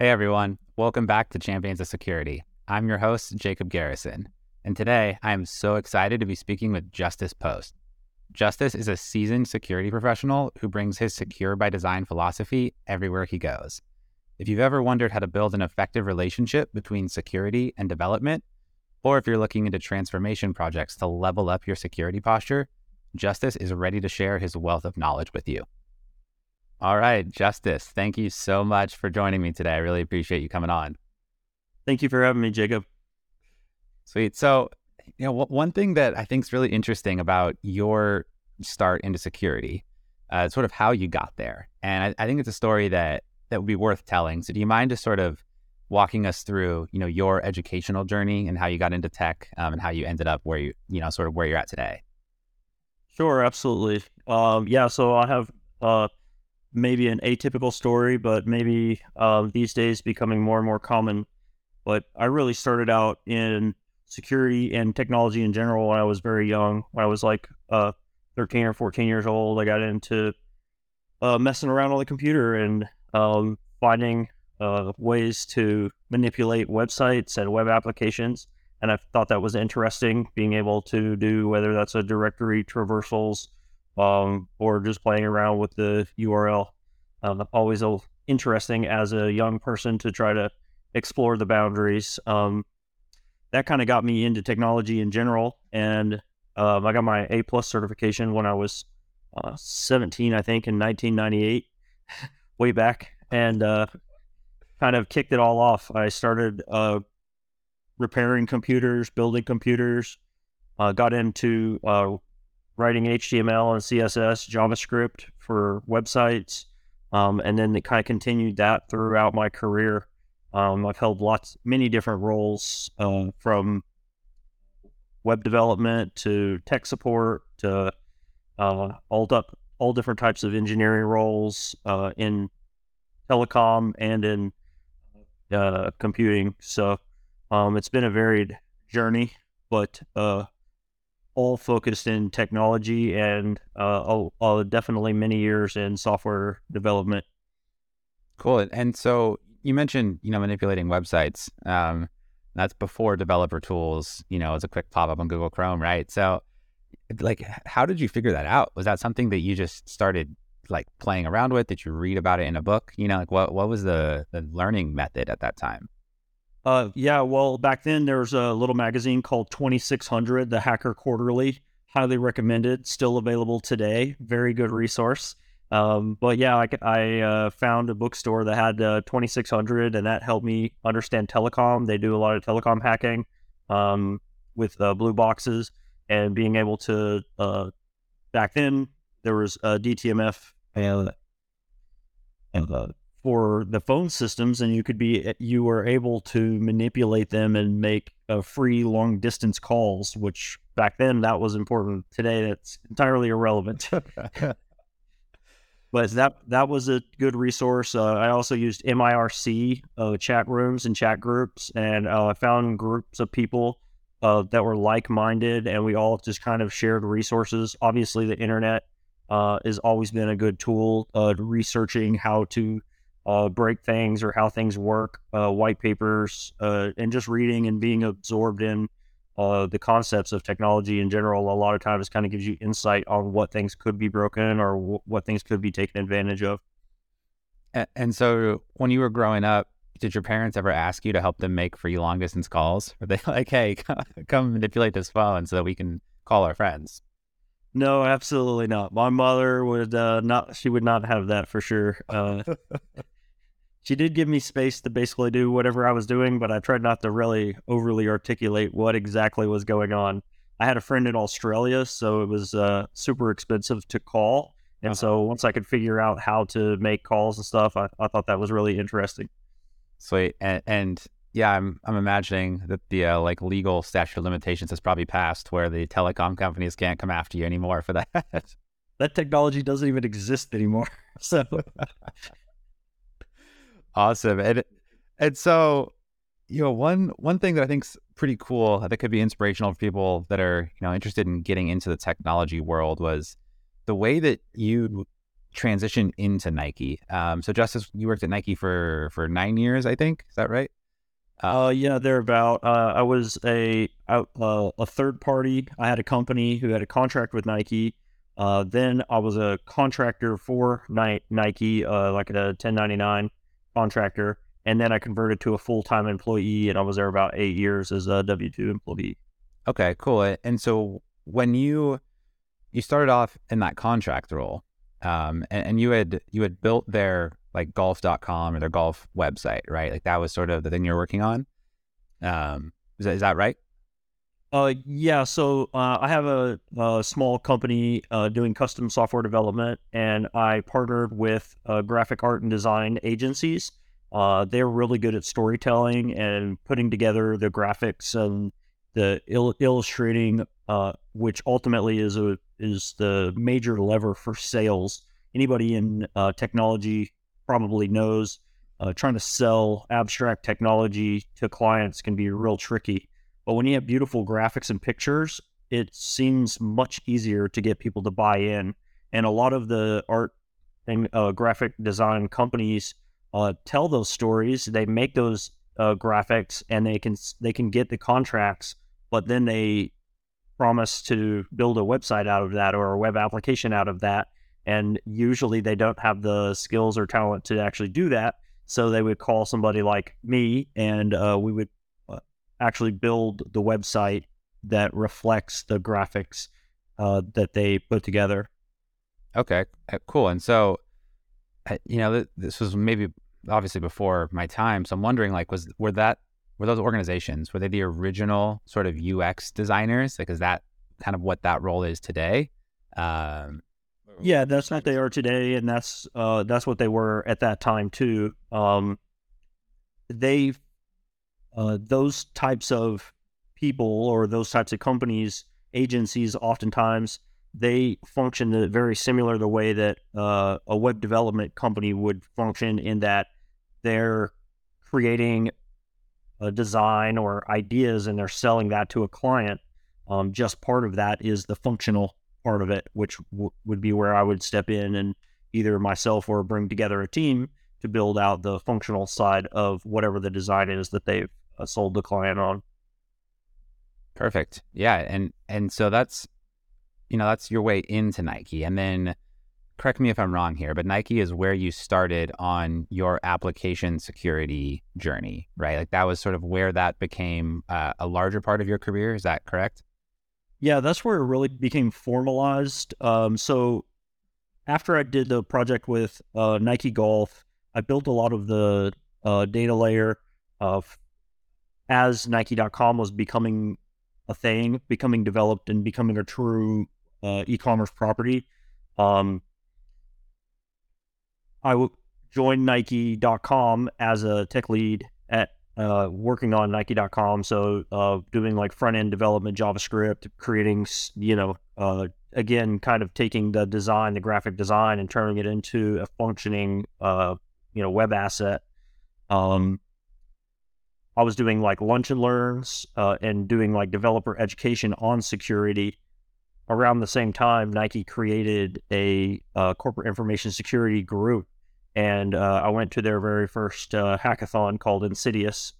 Hey everyone, welcome back to Champions of Security. I'm your host, Jacob Garrison, and today I am so excited to be speaking with Justus Post. Justus is a seasoned security professional who brings his secure by design philosophy everywhere he goes. If you've ever wondered how to build an effective relationship between security and development, or if you're looking into transformation projects to level up your security posture, Justus is ready to share his wealth of knowledge with you. All right, Justus, thank you so much for joining me today. I really appreciate you coming on. Thank you for having me, Jacob. Sweet. So, you know, one thing that I think is really interesting about your start into security, uh, sort of how you got there, and I, I think it's a story that that would be worth telling. So, do you mind just sort of walking us through, you know, your educational journey and how you got into tech um, and how you ended up where you, you know, sort of where you're at today? Sure, absolutely. Um, yeah, so I have uh, maybe an atypical story, but maybe uh, these days becoming more and more common. But I really started out in security and technology in general when I was very young. When I was like uh, 13 or 14 years old, I got into uh, messing around on the computer and um, finding uh, ways to manipulate websites and web applications and I thought that was interesting, being able to do whether that's a directory traversals um, or just playing around with the URL. Um, always a, interesting as a young person to try to explore the boundaries. Um, that kind of got me into technology in general, and um, I got my A plus certification when I was uh, 17, I think, in 1998, way back, and uh, kind of kicked it all off. I started uh, repairing computers, building computers. Uh, got into uh, writing HTML and CSS, JavaScript for websites, um, and then it kind of continued that throughout my career. Um, I've held lots, many different roles uh, from web development to tech support to uh, all up all different types of engineering roles uh, in telecom and in uh, computing. So um, it's been a varied journey, but uh, all focused in technology and uh, definitely many years in software development. Cool. And so you mentioned, you know, manipulating websites. Um, that's before developer tools, you know, as a quick pop up on Google Chrome, right? So, like, how did you figure that out? Was that something that you just started like playing around with? Did you read about it in a book? You know, like what what was the the learning method at that time? Uh, yeah, well, back then there was a little magazine called 2600, the Hacker Quarterly. Highly recommended. Still available today. Very good resource. Um, but yeah, I, I uh, found a bookstore that had uh, 2600, and that helped me understand telecom. They do a lot of telecom hacking um, with uh, blue boxes, and being able to. Uh, back then, there was DTMF and, and for the phone systems and you could be eh, you were able to manipulate them and make free long distance calls which back then that was important. Today that's entirely irrelevant. But that that was a good resource. Uh, i also used mIRC uh, chat rooms and chat groups and uh, i found groups of people uh, that were like-minded and we all just kind of shared resources. Obviously the internet uh, has always been a good tool researching how to uh, break things or how things work, uh, white papers, uh, and just reading and being absorbed in uh, the concepts of technology in general. A lot of times, kind of gives you insight on what things could be broken or w- what things could be taken advantage of. And so, when you were growing up, did your parents ever ask you to help them make free long distance calls? Were they like, "Hey, come manipulate this phone so that we can call our friends"? No, absolutely not. My mother would uh, not. She would not have that for sure. Uh, she did give me space to basically do whatever I was doing, but I tried not to really overly articulate what exactly was going on. I had a friend in Australia, so it was uh, super expensive to call. And uh-huh. so once I could figure out how to make calls and stuff, I, I thought that was really interesting. Sweet. And, and yeah, I'm I'm imagining that the uh, like legal statute of limitations has probably passed, where the telecom companies can't come after you anymore for that. that technology doesn't even exist anymore. So awesome, and and so you know one one thing that I think's pretty cool that could be inspirational for people that are you know interested in getting into the technology world was the way that you transition into Nike. Um, so Justus, you worked at Nike for for nine years, I think. Is that right? Uh, yeah, thereabout. Uh, I was a uh, a third party. I had a company who had a contract with Nike. Uh, then I was a contractor for Nike, uh, like at a 1099 contractor, and then I converted to a full time employee, and I was there about eight years as a W two employee. Okay, cool. And so when you you started off in that contract role, um, and, and you had you had built their like golf.com or their golf website, right? Like that was sort of the thing you're working on. Um, is that, is that right? Uh, yeah. So uh, I have a, a small company uh, doing custom software development, and I partnered with uh, graphic art and design agencies. Uh, they're really good at storytelling and putting together the graphics and the il- illustrating, which ultimately is a is the major lever for sales. Anybody in technology probably knows trying to sell abstract technology to clients can be real tricky. But when you have beautiful graphics and pictures, it seems much easier to get people to buy in. And a lot of the art and uh, graphic design companies uh, tell those stories. They make those uh, graphics, and they can they can get the contracts, but then they promise to build a website out of that or a web application out of that. And usually they don't have the skills or talent to actually do that. So they would call somebody like me and uh, we would actually build the website that reflects the graphics uh, that they put together. Okay, uh, cool. And so, uh, you know, this was maybe obviously before my time. So I'm wondering, like, was were that were those organizations were they the original sort of UX designers? Like, is that kind of what that role is today? Um, yeah, that's what they are today, and that's uh, that's what they were at that time too. Um, they uh, those types of people or those types of companies, agencies, oftentimes they function very similar the way that uh, a web development company would function in that they're creating a design or ideas and they're selling that to a client. Um, just part of that is the functional part of it, which w- would be where I would step in and either myself or bring together a team to build out the functional side of whatever the design is that they've uh, sold the client on. Perfect. Yeah, and and so that's you know that's your way into Nike, and then correct me if I'm wrong here, but Nike is where you started on your application security journey, right? Like that was sort of where that became uh, a larger part of your career. Is that correct? Yeah, that's where it really became formalized. Um, so after I did the project with uh, Nike Golf, I built a lot of the uh, data layer of as Nike.com was becoming a thing, becoming developed, and becoming a true uh, e-commerce property. Um, I w- joined Nike.com as a tech lead at uh, working on Nike.com. So uh, doing like front end development, JavaScript, creating, you know, uh, again, kind of taking the design, the graphic design, and turning it into a functioning, uh, you know, web asset. Um, I was doing like lunch and learns uh, and doing like developer education on security around the same time, Nike created a uh, corporate information security group, and uh, I went to their very first uh, hackathon called Insidious,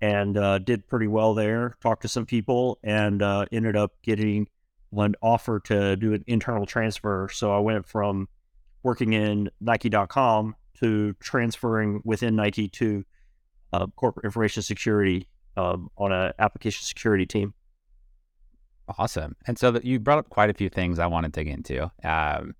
and uh, did pretty well there. Talked to some people, and uh, ended up getting an offer to do an internal transfer. So I went from working in Nike.com to transferring within Nike to uh, corporate information security um, on an application security team. Awesome. And so you brought up quite a few things I want to dig into. Um,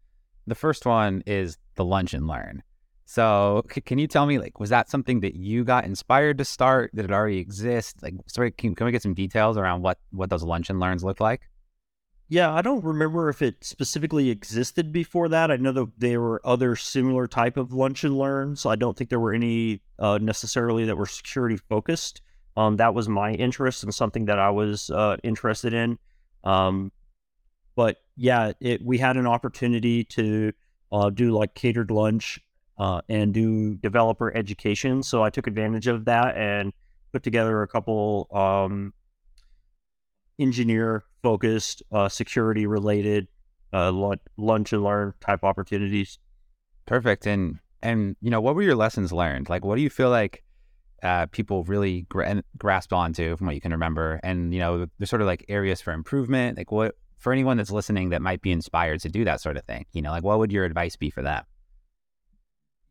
the first one is the lunch and learn. So c- can you tell me, like, was that something that you got inspired to start? Did it already exist? Like, sorry, can, can we get some details around what what those lunch and learns look like? Yeah, I don't remember if it specifically existed before that. I know that there were other similar type of lunch and learns. I don't think there were any uh, necessarily that were security focused. Um, that was my interest and something that I was uh, interested in. Um, but yeah, it, we had an opportunity to uh, do like catered lunch uh, and do developer education. So I took advantage of that and put together a couple um, engineer focused, uh, security related uh, lunch and learn type opportunities. Perfect. And and you know, what were your lessons learned? Like, what do you feel like uh, people really gra- grasped onto from what you can remember? And you know, there's sort of like areas for improvement. Like, what for anyone that's listening that might be inspired to do that sort of thing? You know, like what would your advice be for that?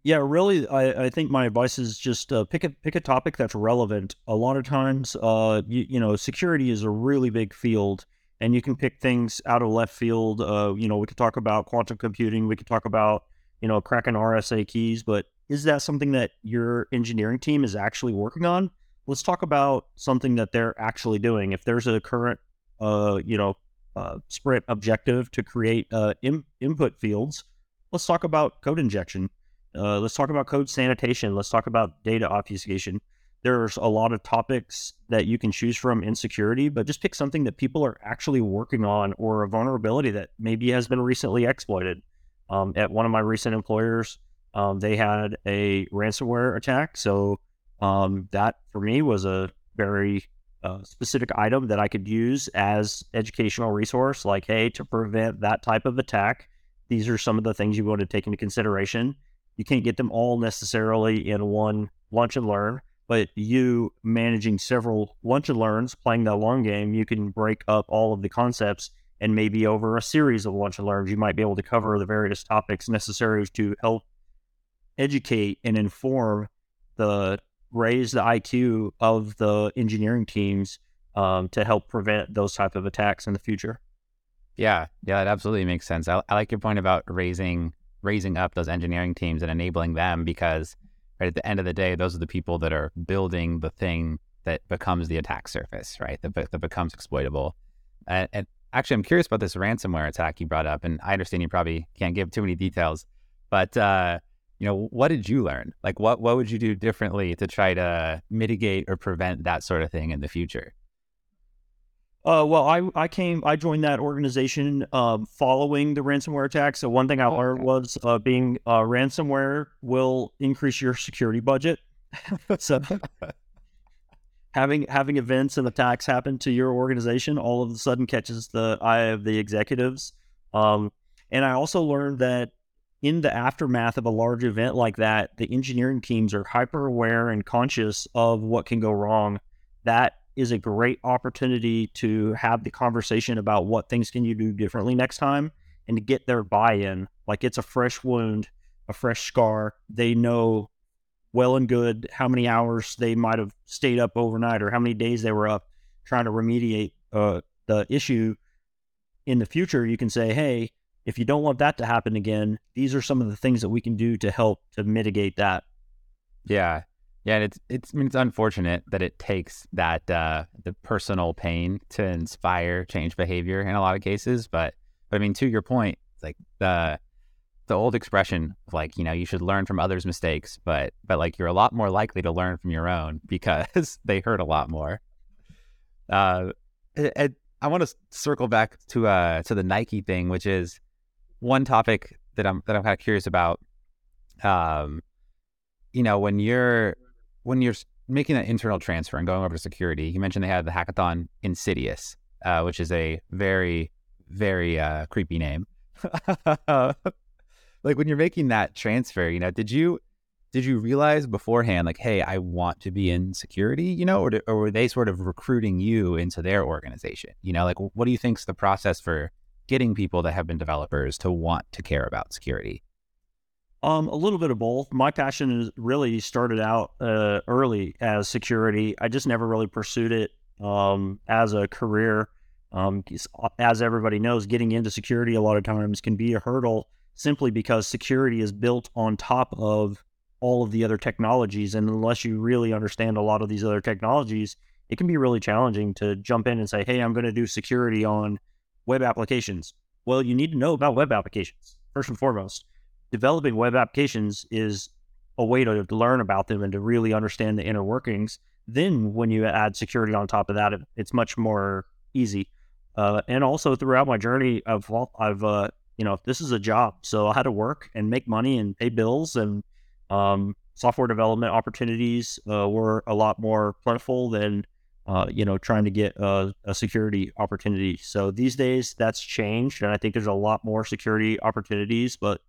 Yeah, really, I, I think my advice is just uh, pick a pick a topic that's relevant. A lot of times, uh, you, you know, security is a really big field, and you can pick things out of left field. Uh, you know, we could talk about quantum computing, we could talk about you know cracking RSA keys, but is that something that your engineering team is actually working on? Let's talk about something that they're actually doing. If there's a current, uh, you know, uh, sprint objective to create uh, in, input fields, let's talk about code injection uh, let's talk about code sanitation. Let's talk about data obfuscation. There's a lot of topics that you can choose from in security, but just pick something that people are actually working on or a vulnerability that maybe has been recently exploited. Um, at one of my recent employers, um, they had a ransomware attack. So um, that for me was a very uh, specific item that I could use as educational resource. Like, hey, to prevent that type of attack, these are some of the things you want to take into consideration. You can't get them all necessarily in one lunch and learn, but you managing several lunch and learns, playing that long game, you can break up all of the concepts and maybe over a series of lunch and learns, you might be able to cover the various topics necessary to help educate and inform the raise the IQ of the engineering teams um, to help prevent those type of attacks in the future. Yeah, yeah, that absolutely makes sense. I, I like your point about raising raising up those engineering teams and enabling them because right at the end of the day, those are the people that are building the thing that becomes the attack surface, right? That, that becomes exploitable. And, and actually, I'm curious about this ransomware attack you brought up, and I understand you probably can't give too many details, but uh, you know, what did you learn? Like, what what would you do differently to try to mitigate or prevent that sort of thing in the future? Uh, well, I I came I joined that organization um, following the ransomware attack. So one thing I learned was uh, being uh, ransomware will increase your security budget. so having having events and attacks happen to your organization all of a sudden catches the eye of the executives. Um, and I also learned that in the aftermath of a large event like that, the engineering teams are hyper aware and conscious of what can go wrong. That is a great opportunity to have the conversation about what things can you do differently next time and to get their buy-in. Like it's a fresh wound a fresh scar. They know well and good how many hours they might have stayed up overnight or how many days they were up trying to remediate uh, the issue. In the future you can say hey if you don't want that to happen again these are some of the things that we can do to help to mitigate that. Yeah yeah, it's it's I mean it's unfortunate that it takes that uh, the personal pain to inspire change behavior in a lot of cases, but but I mean to your point, like the the old expression of like you know you should learn from others' mistakes, but but like you're a lot more likely to learn from your own because they hurt a lot more. Uh, and I want to circle back to uh to the Nike thing, which is one topic that I'm that I'm kind of curious about. Um, you know, when you're when you're making that internal transfer and going over to security, you mentioned they had the hackathon Insidious, uh, which is a very, very uh, creepy name. like when you're making that transfer, you know, did you did you realize beforehand, like, hey, I want to be in security, you know, or, do, or were they sort of recruiting you into their organization? You know, like, what do you think's the process for getting people that have been developers to want to care about security? Um, a little bit of both. My passion is really started out uh, early as security. I just never really pursued it um, as a career. Um, as everybody knows, getting into security a lot of times can be a hurdle simply because security is built on top of all of the other technologies. And unless you really understand a lot of these other technologies, it can be really challenging to jump in and say, hey, I'm going to do security on web applications. Well, you need to know about web applications, first and foremost developing web applications is a way to learn about them and to really understand the inner workings. Then, when you add security on top of that, it, it's much more easy. Uh, and also throughout my journey, I've I've uh, you know this is a job, so I had to work and make money and pay bills, and um, software development opportunities uh, were a lot more plentiful than uh, you know trying to get a, a security opportunity. So these days, that's changed, and I think there's a lot more security opportunities, but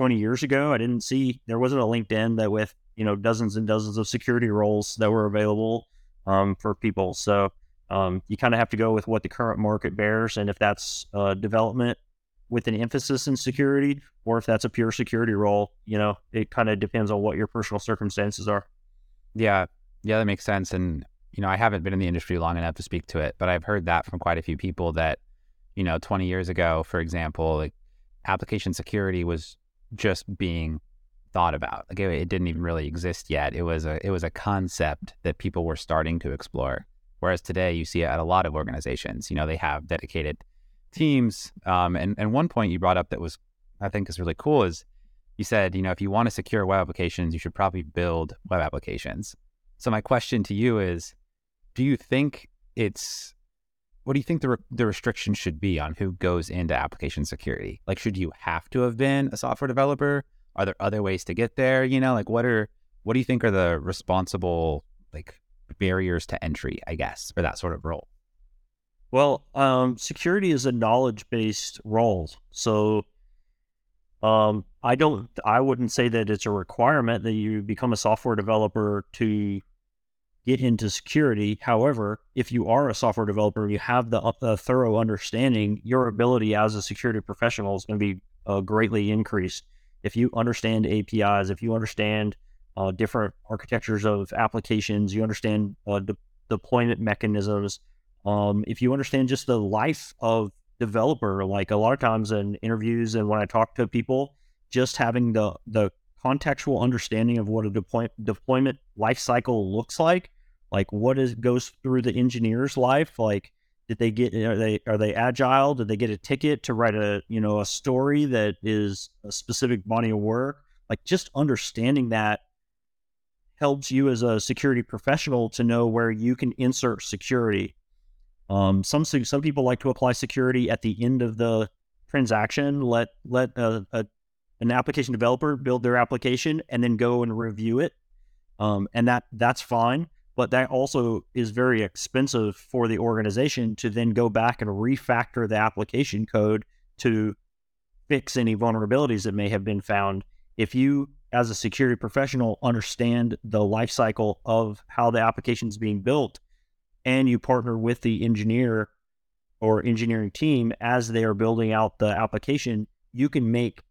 20 years ago. I didn't see there wasn't a LinkedIn that with you know dozens and dozens of security roles that were available um, for people. So um, you kind of have to go with what the current market bears, and if that's uh, development with an emphasis in security, or if that's a pure security role, you know, it kind of depends on what your personal circumstances are. Yeah, yeah, that makes sense. And you know, I haven't been in the industry long enough to speak to it, but I've heard that from quite a few people that, you know, 20 years ago, for example, like application security was just being thought about. Like it, it, didn't even really exist yet. It was a it was a concept that people were starting to explore. Whereas today, you see it at a lot of organizations. You know, they have dedicated teams. Um, and and one point you brought up that was I think is really cool is you said you know if you want to secure web applications, you should probably build web applications. So my question to you is, do you think it's what do you think the, re- the restriction should be on who goes into application security? Like, should you have to have been a software developer? Are there other ways to get there? You know, like what are what do you think are the responsible like barriers to entry, I guess, for that sort of role? Well, um, security is a knowledge based role. So um, I don't I wouldn't say that it's a requirement that you become a software developer to get into security. However, if you are a software developer, you have the, the thorough understanding, your ability as a security professional is going to be uh, greatly increased. If you understand APIs, if you understand uh, different architectures of applications, you understand uh, de- deployment mechanisms. Um, if you understand just the life of developer, like a lot of times in interviews and when I talk to people, just having the the contextual understanding of what a deploy, deployment life cycle looks like, like what is goes through the engineer's life, like did they get are they are they agile? Did they get a ticket to write a you know a story that is a specific body of work? Like just understanding that helps you as a security professional to know where you can insert security. Um, some some people like to apply security at the end of the transaction. Let let a, a an application developer build their application and then go and review it. Um, and that that's fine, but that also is very expensive for the organization to then go back and refactor the application code to fix any vulnerabilities that may have been found. If you, as a security professional, understand the life cycle of how the application is being built, and you partner with the engineer or engineering team as they are building out the application, you can make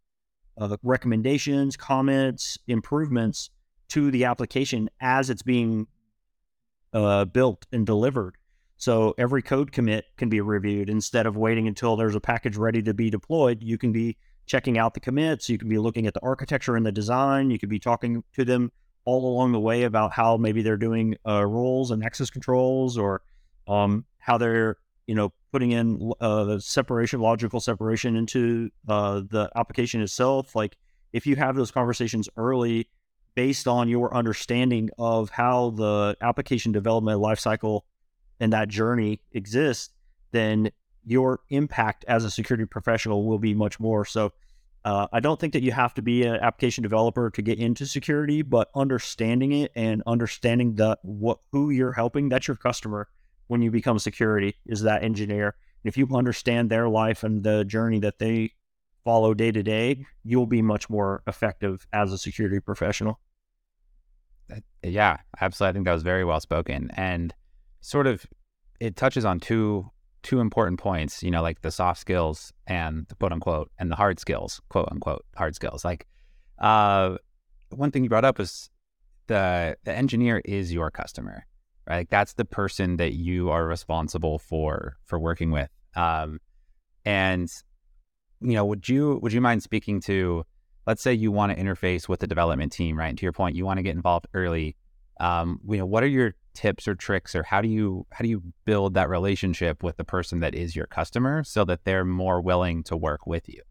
uh, recommendations, comments, improvements to the application as it's being uh, built and delivered. So every code commit can be reviewed instead of waiting until there's a package ready to be deployed. You can be checking out the commits. You can be looking at the architecture and the design. You could be talking to them all along the way about how maybe they're doing uh, roles and access controls or um, how they're you know putting in uh, separation, logical separation into uh, the application itself. Like if you have those conversations early, based on your understanding of how the application development lifecycle and that journey exists, then your impact as a security professional will be much more. So uh, I don't think that you have to be an application developer to get into security, but understanding it and understanding the what who you're helping, that's your customer when you become security is that engineer. If you understand their life and the journey that they follow day to day, you'll be much more effective as a security professional. Yeah, absolutely. I think that was very well spoken and sort of it touches on two two important points, you know, like the soft skills and the quote unquote and the hard skills, quote unquote hard skills. Like uh one thing you brought up is the the engineer is your customer right? Like that's the person that you are responsible for for working with. Um, and you know, would you would you mind speaking to, let's say you want to interface with the development team, right? And to your point, you want to get involved early. Um, you know, what are your tips or tricks, or how do you how do you build that relationship with the person that is your customer so that they're more willing to work with you?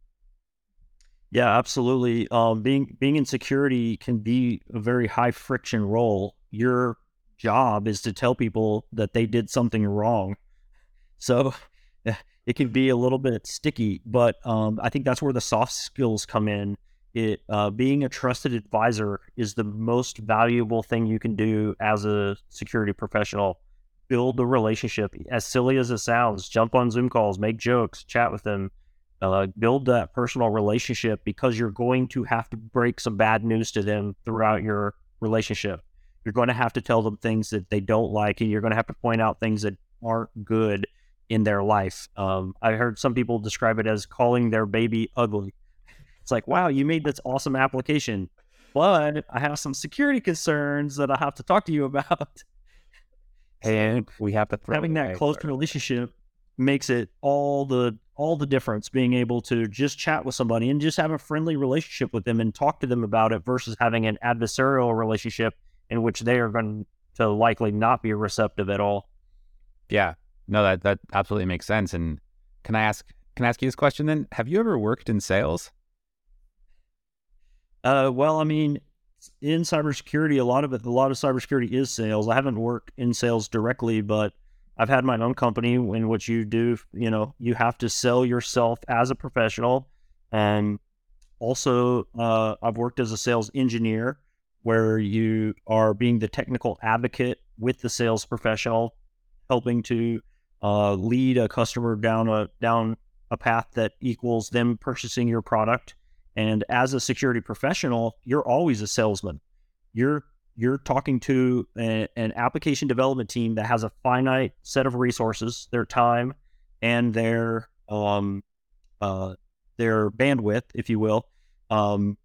Yeah, absolutely. Um, being being in security can be a very high friction role. You're job is to tell people that they did something wrong. So it can be a little bit sticky, but um, I think that's where the soft skills come in. It uh, being a trusted advisor is the most valuable thing you can do as a security professional. Build the relationship, as silly as it sounds. Jump on Zoom calls, make jokes, chat with them. uh, build that personal relationship because you're going to have to break some bad news to them throughout your relationship. You're going to have to tell them things that they don't like, and you're going to have to point out things that aren't good in their life. Um, I heard some people describe it as calling their baby ugly. It's like, wow, you made this awesome application, but I have some security concerns that I have to talk to you about. And we have to having that close relationship makes it all the all the difference being able to just chat with somebody and just have a friendly relationship with them and talk to them about it versus having an adversarial relationship in which they are going to likely not be receptive at all. Yeah. No, that that absolutely makes sense. And can I ask can I ask you this question then? Have you ever worked in sales? Uh, well, I mean, in cybersecurity, a lot of it, a lot of cybersecurity is sales. I haven't worked in sales directly, but I've had my own company in which you do, you know, you have to sell yourself as a professional. And also, uh, I've worked as a sales engineer where you are being the technical advocate with the sales professional, helping to uh, lead a customer down a down a path that equals them purchasing your product. And as a security professional, you're always a salesman. You're you're talking to a, an application development team that has a finite set of resources, their time and their um, uh, their bandwidth, if you will, um,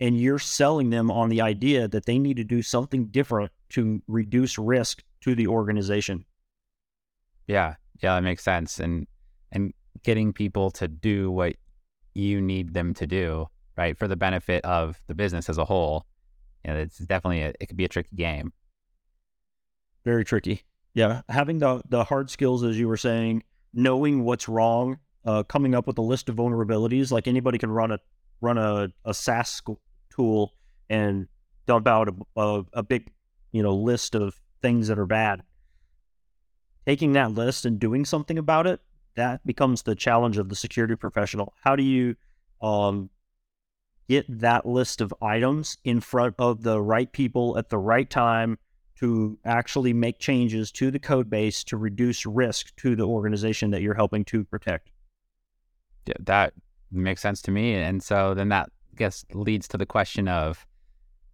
and you're selling them on the idea that they need to do something different to reduce risk to the organization. Yeah, yeah, that makes sense, and and getting people to do what you need them to do, right, for the benefit of the business as a whole you know, it's definitely a, it could be a tricky game. Very tricky. Yeah, having the the hard skills, as you were saying, knowing what's wrong, uh, coming up with a list of vulnerabilities. Like anybody can run a run a, a SAST tool and dump out a, a, a big, you know, list of things that are bad. Taking that list and doing something about it, that becomes the challenge of the security professional. How do you um, get that list of items in front of the right people at the right time to actually make changes to the code base to reduce risk to the organization that you're helping to protect. Yeah, that makes sense to me. And so then that I guess leads to the question of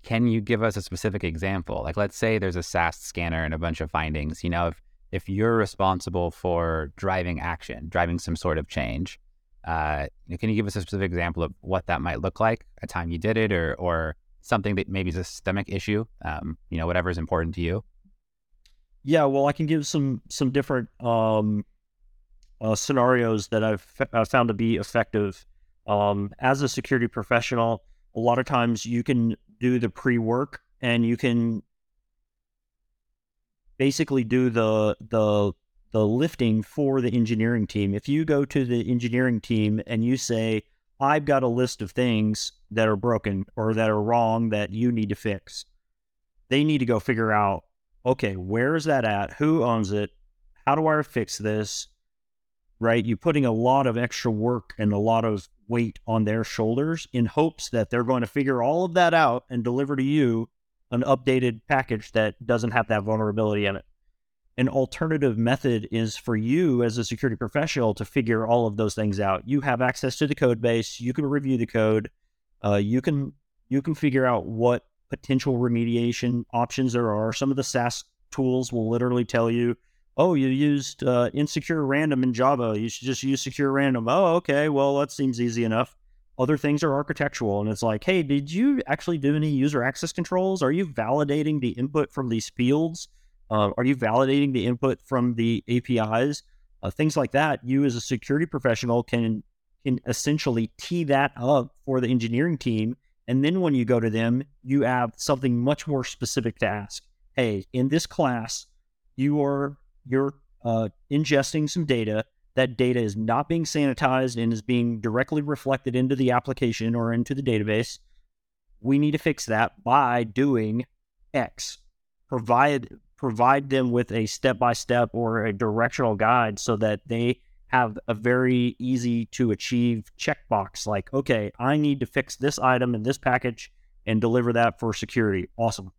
can you give us a specific example? Like let's say there's a SAST scanner and a bunch of findings. You know, if if you're responsible for driving action, driving some sort of change, uh, can you give us a specific example of what that might look like, a time you did it, or or something that maybe is a systemic issue? Um, you know, whatever is important to you. Yeah, well, I can give some some different um, uh, scenarios that I've f- found to be effective. Um, as a security professional, a lot of times you can do the pre work and you can basically do the the the lifting for the engineering team. If you go to the engineering team and you say, I've got a list of things that are broken or that are wrong that you need to fix, they need to go figure out, okay, where is that at? Who owns it? How do I fix this? Right? You're putting a lot of extra work and a lot of weight on their shoulders in hopes that they're going to figure all of that out and deliver to you an updated package that doesn't have that vulnerability in it an alternative method is for you as a security professional to figure all of those things out. You have access to the code base. You can review the code. Uh, you can you can figure out what potential remediation options there are. Some of the SAST tools will literally tell you, "Oh, you used uh, insecure random in Java. You should just use secure random." Oh, okay. Well, that seems easy enough. Other things are architectural, and it's like, "Hey, did you actually do any user access controls? Are you validating the input from these fields?" Uh, are you validating the input from the APIs? Uh, things like that. You as a security professional can can essentially tee that up for the engineering team, and then when you go to them, you have something much more specific to ask. Hey, in this class, you are you're uh, ingesting some data. That data is not being sanitized and is being directly reflected into the application or into the database. We need to fix that by doing X. Provide provide them with a step by step or a directional guide so that they have a very easy to achieve checkbox like, okay, I need to fix this item in this package and deliver that for security. Awesome.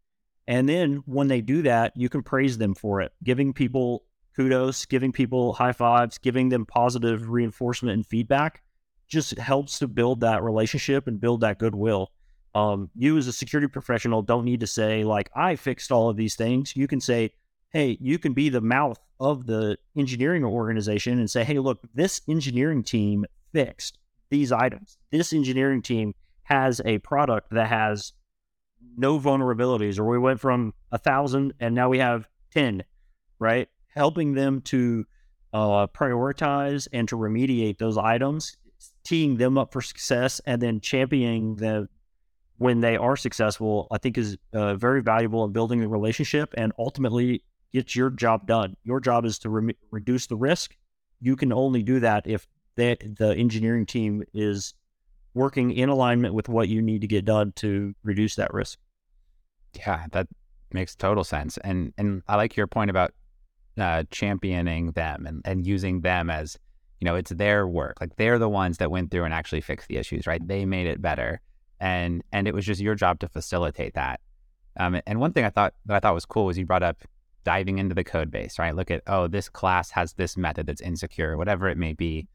And then when they do that, you can praise them for it, giving people kudos, giving people high fives, giving them positive reinforcement and feedback just helps to build that relationship and build that goodwill. Um, you as a security professional don't need to say like I fixed all of these things. You can say, hey, you can be the mouth of the engineering organization and say, hey, look, this engineering team fixed these items. This engineering team has a product that has no vulnerabilities, or we went from a thousand and now we have 10, right? Helping them to uh, prioritize and to remediate those items, teeing them up for success, and then championing them when they are successful, I think is uh, very valuable in building the relationship and ultimately gets your job done. Your job is to re- reduce the risk. You can only do that if that the engineering team is working in alignment with what you need to get done to reduce that risk. Yeah, that makes total sense. And and I like your point about uh, championing them and, and using them as, you know, it's their work. Like they're the ones that went through and actually fixed the issues, right? They made it better. And and it was just your job to facilitate that. Um, and one thing I thought that I thought was cool was you brought up diving into the code base, right? Look at, oh, this class has this method that's insecure, whatever it may be.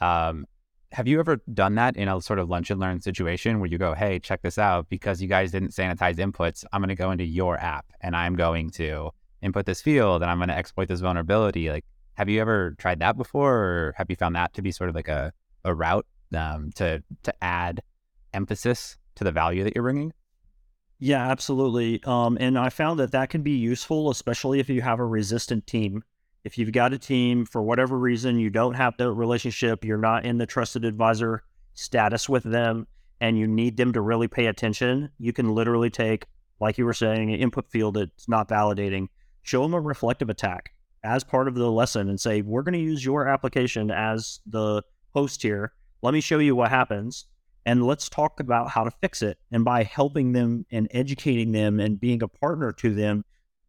Um, have you ever done that in a sort of lunch and learn situation where you go, hey, check this out, because you guys didn't sanitize inputs, I'm going to go into your app and I'm going to input this field and I'm going to exploit this vulnerability. Like, have you ever tried that before, or have you found that to be sort of like a, a route um, to to add emphasis to the value that you're bringing? Yeah, absolutely. Um, and I found that that can be useful, especially if you have a resistant team if you've got a team for whatever reason you don't have the relationship you're not in the trusted advisor status with them and you need them to really pay attention you can literally take like you were saying an input field that's not validating show them a reflective attack as part of the lesson and say we're going to use your application as the host here. Let me show you what happens and let's talk about how to fix it. And by helping them and educating them and being a partner to them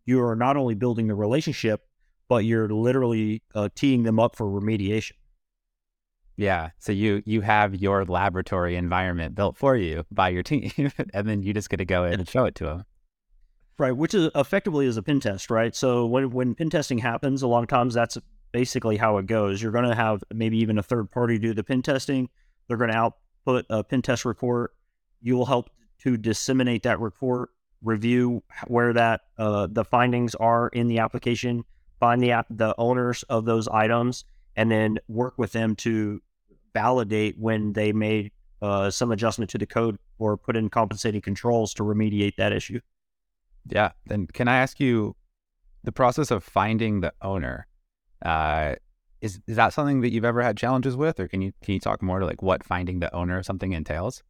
you are not only building the relationship but you're literally uh, teeing them up for remediation. Yeah. So you you have your laboratory environment built for you by your team, and then you just get to go in and show it to them. Right, which is effectively is a pen test, right? So when when pen testing happens, a lot of times that's basically how it goes. You're going to have maybe even a third party do the pen testing. They're going to output a pen test report. You will help to disseminate that report, review where that uh, the findings are in the application, find the app, the owners of those items, and then work with them to validate when they made uh, some adjustment to the code or put in compensating controls to remediate that issue. Yeah. Then can I ask you the process of finding the owner? Uh, is is that something that you've ever had challenges with, or can you can you talk more to like what finding the owner of something entails?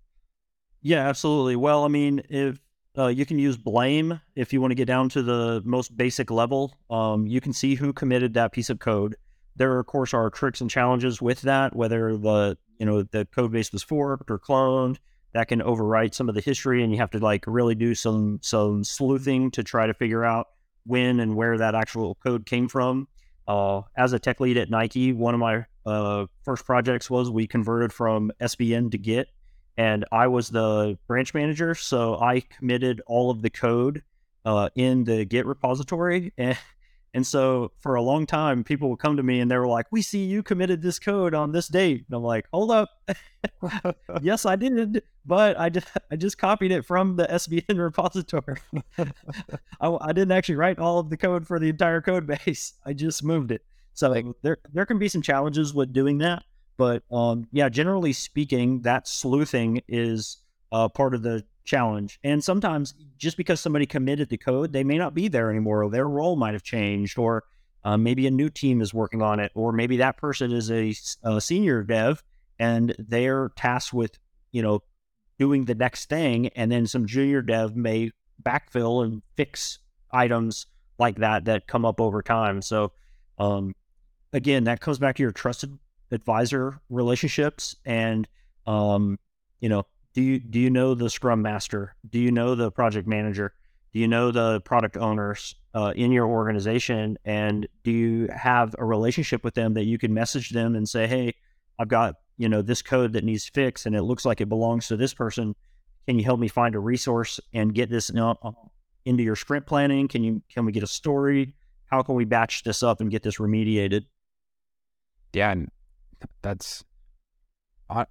Yeah, absolutely. Well, I mean, if uh, you can use blame if you want to get down to the most basic level. Um, you can see who committed that piece of code. There, of course, are tricks and challenges with that. Whether the you know the code base was forked or cloned, that can overwrite some of the history, and you have to like really do some some sleuthing to try to figure out when and where that actual code came from. Uh, as a tech lead at Nike, one of my uh, first projects was we converted from SVN to Git and I was the branch manager, so I committed all of the code uh, in the Git repository, and and so for a long time, people would come to me and they were like, "We see you committed this code on this date," and I'm like, "Hold up, yes, I did, but I just I just copied it from the SVN repository. I, I didn't actually write all of the code for the entire code base. I just moved it." So there there can be some challenges with doing that. But um, yeah, generally speaking, that sleuthing is uh, part of the challenge. And sometimes just because somebody committed the code, they may not be there anymore, or their role might have changed, or uh, maybe a new team is working on it, or maybe that person is a, a senior dev and they're tasked with, you know, doing the next thing, and then some junior dev may backfill and fix items like that that come up over time. So, um, again, that comes back to your trusted advisor relationships and um, you know do you do you know the scrum master? Do you know the project manager? Do you know the product owners uh, in your organization? And do you have a relationship with them that you can message them and say hey i've got you know this code that needs fixed and it looks like it belongs to this person. Can you help me find a resource and get this uh, into your sprint planning? Can you can we get a story? How can we batch this up and get this remediated? Yeah and that's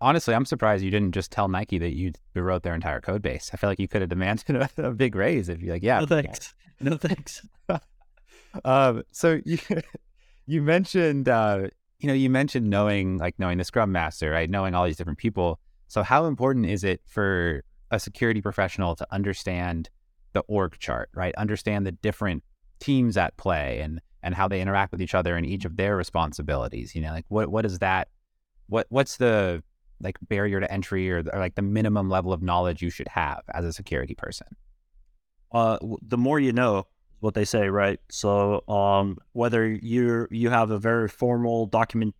honestly, I'm surprised you didn't just tell Nike that you rewrote their entire code base. I feel like you could have demanded a, a big raise if you're like, yeah. No thanks. No thanks. um, so you you mentioned uh, you know you mentioned knowing like knowing the Scrum Master, right? Knowing all these different people. So how important is it for a security professional to understand the org chart, right? Understand the different teams at play and and how they interact with each other and each of their responsibilities. You know, like what what is that? What what's the like barrier to entry or, or like the minimum level of knowledge you should have as a security person? Uh, the more you know, what they say, right? So, um, whether you you have a very formal document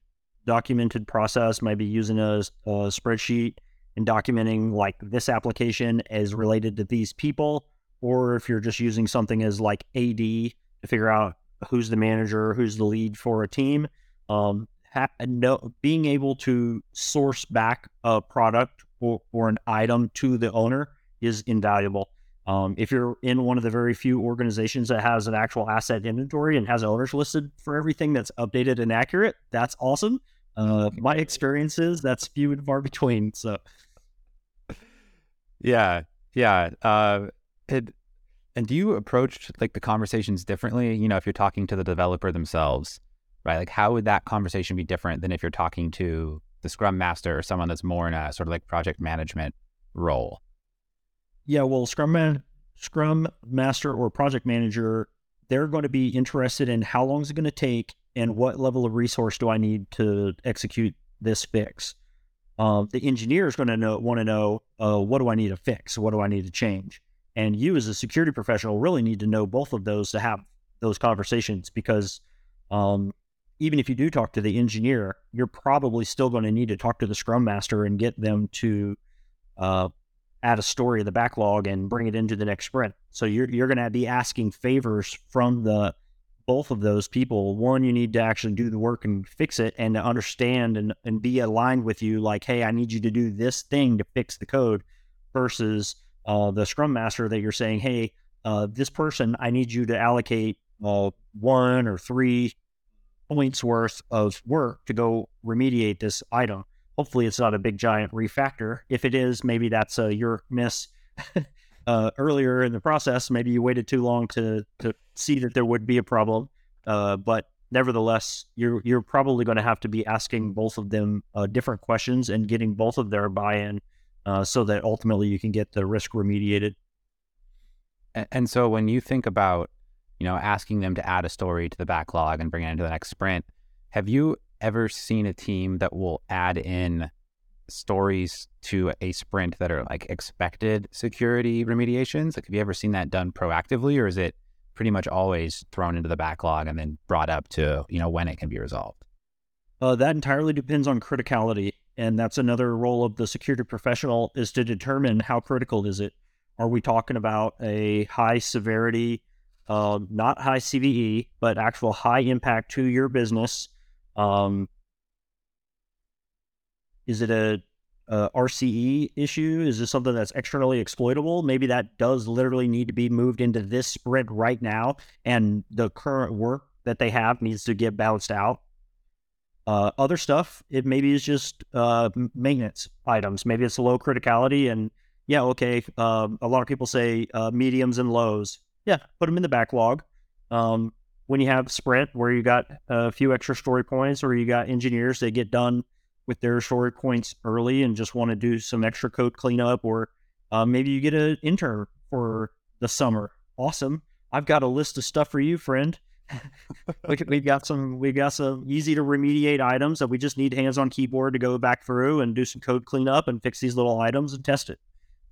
documented process, maybe using a, a spreadsheet and documenting like this application is related to these people, or if you're just using something as like AD to figure out who's the manager, who's the lead for a team. Um, ha- no, being able to source back a product or, or an item to the owner is invaluable. Um, if you're in one of the very few organizations that has an actual asset inventory and has owners listed for everything that's updated and accurate, that's awesome. Uh, my experience is that's few and far between. So, yeah, yeah. Uh, it, and do you approach like the conversations differently? You know, if you're talking to the developer themselves, right? Like, how would that conversation be different than if you're talking to the Scrum Master or someone that's more in a sort of like project management role? Yeah, well, Scrum Man, Scrum Master or Project Manager, they're going to be interested in how long is it going to take and what level of resource do I need to execute this fix. Uh, the engineer is going to know want to know uh, what do I need to fix, what do I need to change, and you as a security professional really need to know both of those to have those conversations because um, even if you do talk to the engineer, you're probably still going to need to talk to the Scrum Master and get them to uh, add a story in the backlog and bring it into the next sprint. So you're you're going to be asking favors from the both of those people. One, you need to actually do the work and fix it and to understand and, and be aligned with you like, hey, I need you to do this thing to fix the code versus uh, the scrum master that you're saying, hey, uh, this person, I need you to allocate uh, one or three points worth of work to go remediate this item hopefully it's not a big giant refactor. If it is, maybe that's a your miss uh, earlier in the process. Maybe you waited too long to to see that there would be a problem. Uh, but nevertheless, you're you're probably going to have to be asking both of them uh, different questions and getting both of their buy-in, uh, so that ultimately you can get the risk remediated. And, and so when you think about you know asking them to add a story to the backlog and bring it into the next sprint, have you ever seen a team that will add in stories to a sprint that are like expected security remediations? Like, have you ever seen that done proactively, or is it pretty much always thrown into the backlog and then brought up to you know when it can be resolved? Uh, that entirely depends on criticality, and that's another role of the security professional is to determine how critical is it. Are we talking about a high severity, uh, not high CVE, but actual high impact to your business? Um, is it a, a, RCE issue? Is this something that's externally exploitable? Maybe that does literally need to be moved into this sprint right now, and the current work that they have needs to get balanced out. Uh, other stuff, it maybe is just uh, maintenance items. Maybe it's low criticality, and yeah, okay. Um, a lot of people say uh, mediums and lows. Yeah, put them in the backlog. Um, when you have sprint where you got a few extra story points or you got engineers that get done with their story points early and just want to do some extra code cleanup or uh, maybe you get an intern for the summer awesome i've got a list of stuff for you friend we've got some we've got some easy to remediate items that we just need hands on keyboard to go back through and do some code cleanup and fix these little items and test it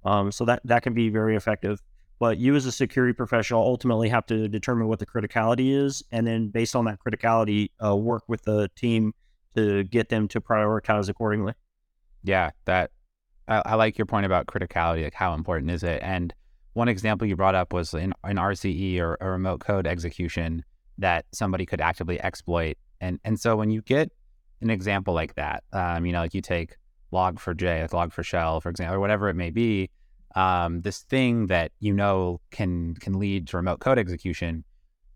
um, so that that can be very effective but you, as a security professional, ultimately have to determine what the criticality is, and then based on that criticality, uh, work with the team to get them to prioritize accordingly. Yeah, that I, I, like your point about criticality. Like, how important is it? And one example you brought up was in an RCE or a remote code execution that somebody could actively exploit. And and so when you get an example like that, um, you know, like you take log4j, like log4shell, for example, or whatever it may be, um, this thing that you know can can lead to remote code execution.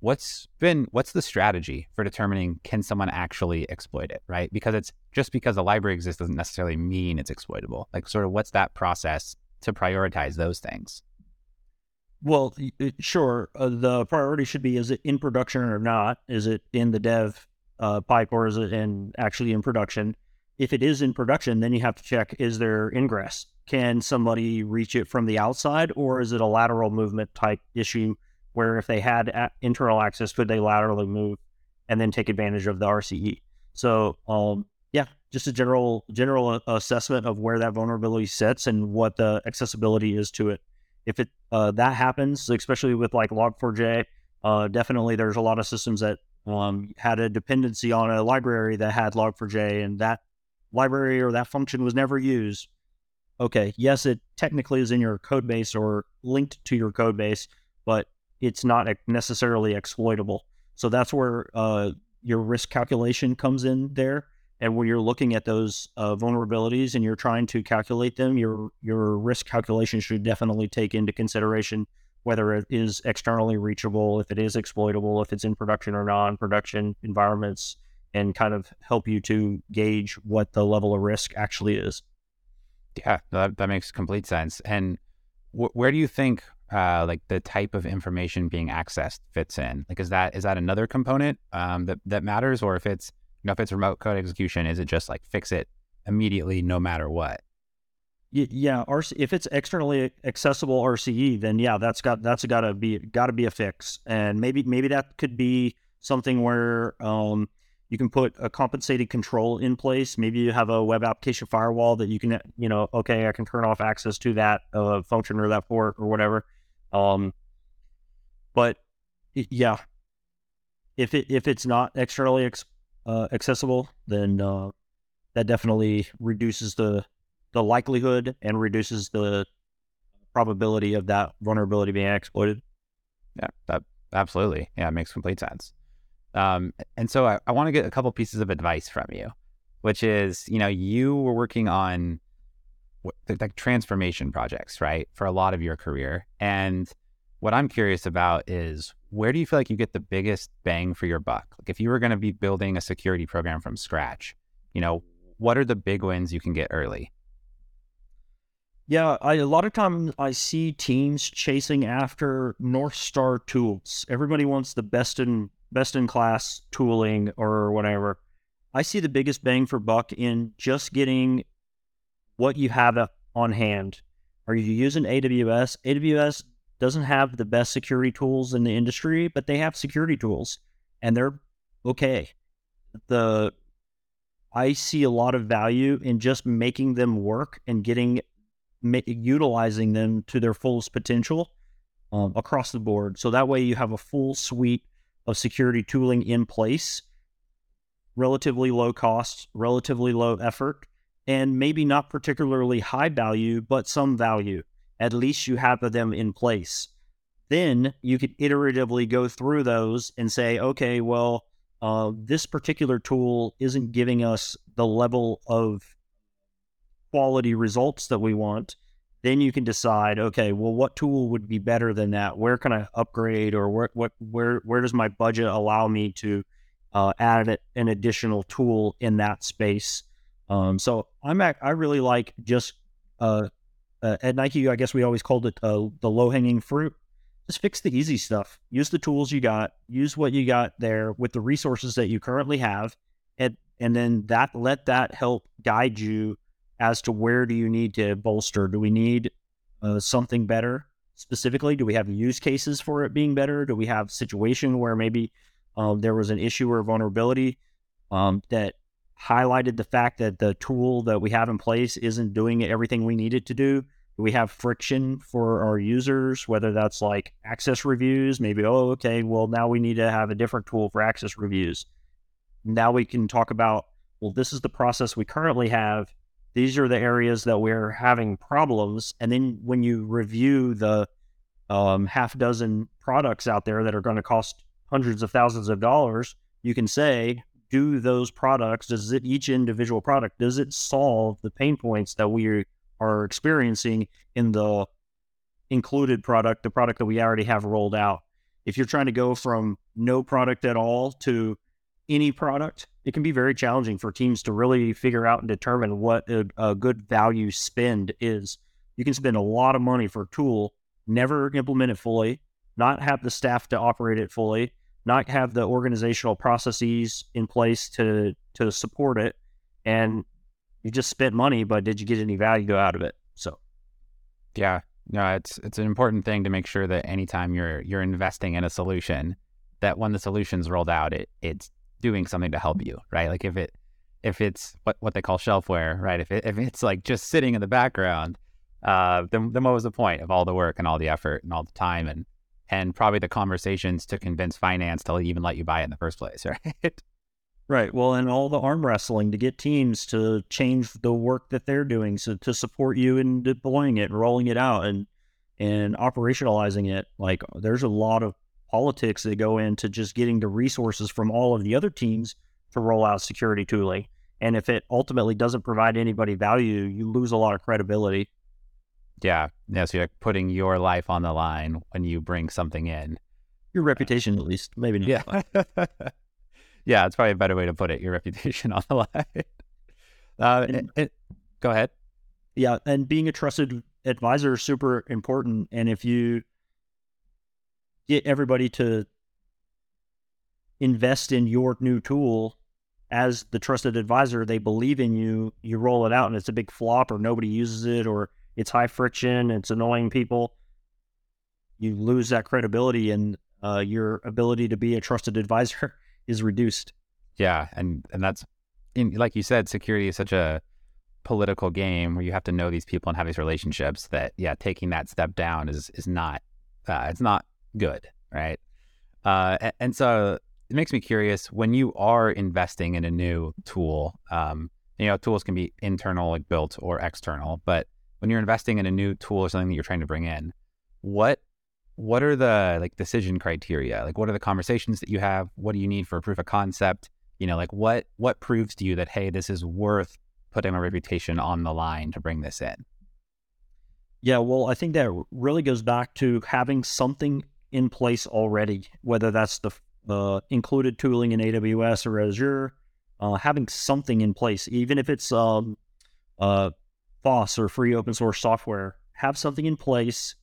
what's been what's the strategy for determining can someone actually exploit it, right? Because it's just because a library exists doesn't necessarily mean it's exploitable. Like, sort of, what's that process to prioritize those things? Well, sure. Uh, the priority should be: is it in production or not? Is it in the dev uh, pipe or is it in actually in production? If it is in production, then you have to check: is there ingress? Can somebody reach it from the outside, or is it a lateral movement type issue? Where if they had a- internal access, could they laterally move and then take advantage of the RCE? So, um, yeah, just a general general assessment of where that vulnerability sits and what the accessibility is to it if it uh, that happens, especially with like Log4j, uh, definitely there's a lot of systems that um, had a dependency on a library that had Log4j, and that library or that function was never used. Okay, yes, it technically is in your code base or linked to your code base, but it's not necessarily exploitable. So that's where uh, your risk calculation comes in there. And when you're looking at those uh, vulnerabilities and you're trying to calculate them, your your risk calculation should definitely take into consideration whether it is externally reachable, if it is exploitable, if it's in production or non-production environments, and kind of help you to gauge what the level of risk actually is. Yeah, that, that makes complete sense. And wh- where do you think uh, like the type of information being accessed fits in? Like, is that is that another component um, that that matters, or if it's you know, if it's remote code execution, is it just like fix it immediately no matter what? Yeah, RC, if it's externally accessible RCE, then yeah, that's got that's got to be got to be a fix, and maybe maybe that could be something where um, you can put a compensated control in place. Maybe you have a web application firewall that you can you know okay, I can turn off access to that uh, function or that port or whatever. Um, but yeah, if it if it's not externally ex- uh, accessible, then uh, that definitely reduces the the likelihood and reduces the probability of that vulnerability being exploited. Yeah, that absolutely. Yeah, it makes complete sense. Um, and so I, I want to get a couple pieces of advice from you, which is, you know, you were working on like transformation projects, right, for a lot of your career. And what I'm curious about is where do you feel like you get the biggest bang for your buck? Like if you were going to be building a security program from scratch, you know, what are the big wins you can get early? Yeah, I, a lot of times I see teams chasing after North Star tools. Everybody wants the best in best in class tooling or whatever. I see the biggest bang for buck in just getting what you have on hand. Are you using AWS? AWS doesn't have the best security tools in the industry, but they have security tools and they're okay. The I see a lot of value in just making them work and getting ma- utilizing them to their fullest potential um, across the board. So that way you have a full suite of security tooling in place, relatively low cost, relatively low effort, and maybe not particularly high value, but some value at least you have them in place. Then you could iteratively go through those and say, okay, well, uh, this particular tool isn't giving us the level of quality results that we want. Then you can decide, okay, well, what tool would be better than that? Where can I upgrade, or where what where where does my budget allow me to uh, add an additional tool in that space? Um, so I'm at, I really like just uh, uh, at Nike, I guess we always called it uh, the low hanging fruit. Just fix the easy stuff. Use the tools you got. Use what you got there with the resources that you currently have, and and then that let that help guide you as to where do you need to bolster. Do we need uh, something better specifically? Do we have use cases for it being better? Do we have situation where maybe um, there was an issue or vulnerability um, that highlighted the fact that the tool that we have in place isn't doing everything we need it to do? we have friction for our users, whether that's like access reviews, maybe, oh, okay, well, now we need to have a different tool for access reviews. Now we can talk about, well, this is the process we currently have. These are the areas that we're having problems. And then when you review the um, half dozen products out there that are going to cost hundreds of thousands of dollars, you can say, do those products, does it, each individual product, does it solve the pain points that we are experiencing in the included product, the product that we already have rolled out. if you're trying to go from no product at all to any product, it can be very challenging for teams to really figure out and determine what a, a good value spend is. You can spend a lot of money for a tool, never implement it fully, not have the staff to operate it fully, not have the organizational processes in place to to support it, and you just spent money, but did you get any value out of it? So, yeah, no, it's it's an important thing to make sure that anytime you're you're investing in a solution, that when the solution's rolled out, it it's doing something to help you, right? Like if it if it's what what they call shelfware, right? If it if it's like just sitting in the background, uh, then then what was the point of all the work and all the effort and all the time and and probably the conversations to convince finance to even let you buy it in the first place, right? Right. Well, and all the arm wrestling to get teams to change the work that they're doing, so to support you in deploying it, and rolling it out, and and operationalizing it. Like there's a lot of politics that go into just getting the resources from all of the other teams to roll out security tooling. And if it ultimately doesn't provide anybody value, you lose a lot of credibility. Yeah. Yeah. So you're putting your life on the line when you bring something in. Your reputation, at least. Maybe not. Yeah. yeah. It's probably a better way to put it. Your reputation on the line. Uh, and, it, it, go ahead. Yeah. And being a trusted advisor is super important. And if you get everybody to invest in your new tool as the trusted advisor, they believe in you, you roll it out and it's a big flop or nobody uses it or it's high friction, it's annoying people, you lose that credibility and uh, your ability to be a trusted advisor is reduced. Yeah, and and that's in, like you said, security is such a political game where you have to know these people and have these relationships. That yeah, taking that step down is is not uh, it's not good, right? Uh, and, and, so it makes me curious when you are investing in a new tool. Um, you know, tools can be internal, like built, or external, but when you're investing in a new tool or something that you're trying to bring in, what what are the like decision criteria? Like what are the conversations that you have? What do you need for a proof of concept? You know, like what what proves to you that hey, this is worth putting my reputation on the line to bring this in? Yeah, well, I think that really goes back to having something in place already, whether that's the uh, included tooling in AWS or Azure, uh, having something in place, even if it's um, uh, FOSS or free open source software, have something in place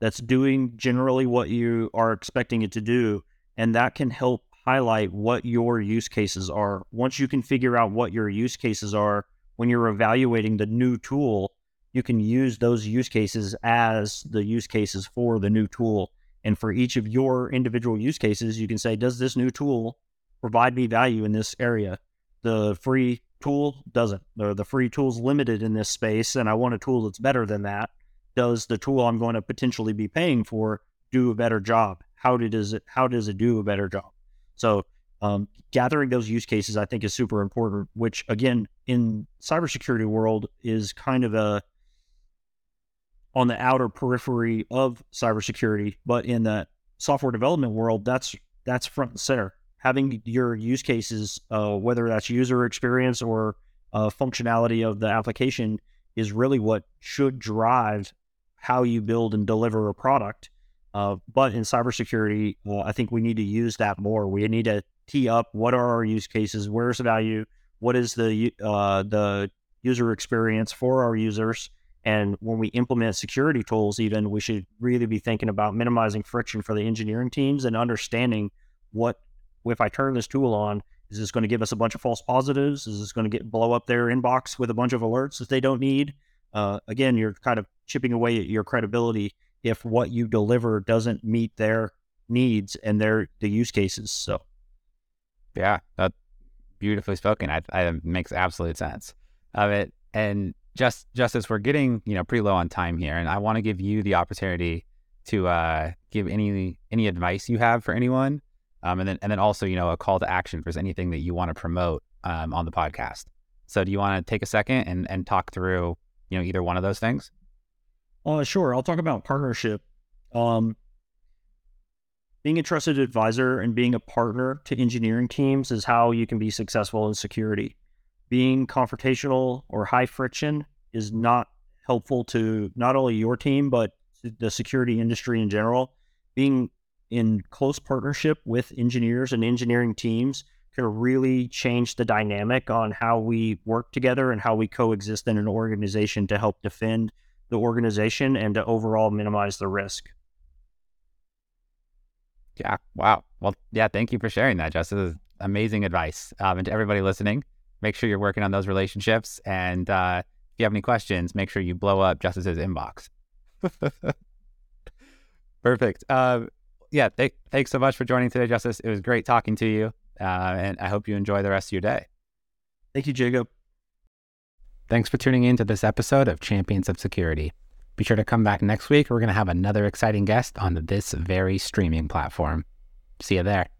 that's doing generally what you are expecting it to do. And that can help highlight what your use cases are. Once you can figure out what your use cases are when you're evaluating the new tool, you can use those use cases as the use cases for the new tool. And for each of your individual use cases, you can say, does this new tool provide me value in this area? The free tool doesn't. The, the free tool's limited in this space, and I want a tool that's better than that. Does the tool I'm going to potentially be paying for do a better job? How does it how does it do a better job? So um, gathering those use cases, I think, is super important. Which again, in cybersecurity world, is kind of a on the outer periphery of cybersecurity, but in the software development world, that's that's front and center having your use cases, uh, whether that's user experience or uh, functionality of the application, is really what should drive how you build and deliver a product. Uh, but in cybersecurity, uh, I think we need to use that more. We need to tee up what are our use cases, where's the value, what is the uh, the user experience for our users, and when we implement security tools, even we should really be thinking about minimizing friction for the engineering teams and understanding what if I turn this tool on, is this going to give us a bunch of false positives? Is this going to get blow up their inbox with a bunch of alerts that they don't need? Uh, again, you're kind of chipping away at your credibility if what you deliver doesn't meet their needs and their the use cases. So, yeah, that beautifully spoken. I, I makes absolute sense of it. And just just as we're getting you know pretty low on time here, and I want to give you the opportunity to uh, give any any advice you have for anyone um, and then and then also you know a call to action if there's anything that you want to promote um, on the podcast. So do you want to take a second and and talk through you know either one of those things? Uh, sure. I'll talk about partnership. Um, being a trusted advisor and being a partner to engineering teams is how you can be successful in security. Being confrontational or high friction is not helpful to not only your team but the security industry in general. Being in close partnership with engineers and engineering teams can really change the dynamic on how we work together and how we coexist in an organization to help defend the organization and to overall minimize the risk. Yeah. Wow. Well, yeah. Thank you for sharing that, Justus. Amazing advice. Um, and to everybody listening, make sure you're working on those relationships. And uh, if you have any questions, make sure you blow up Justus's inbox. Perfect. Uh, yeah. Th- thanks so much for joining today, Justus. It was great talking to you. Uh, and I hope you enjoy the rest of your day. Thank you, Jacob. Thanks for tuning in to this episode of Champions of Security. Be sure to come back next week. We're going to have another exciting guest on this very streaming platform. See you there.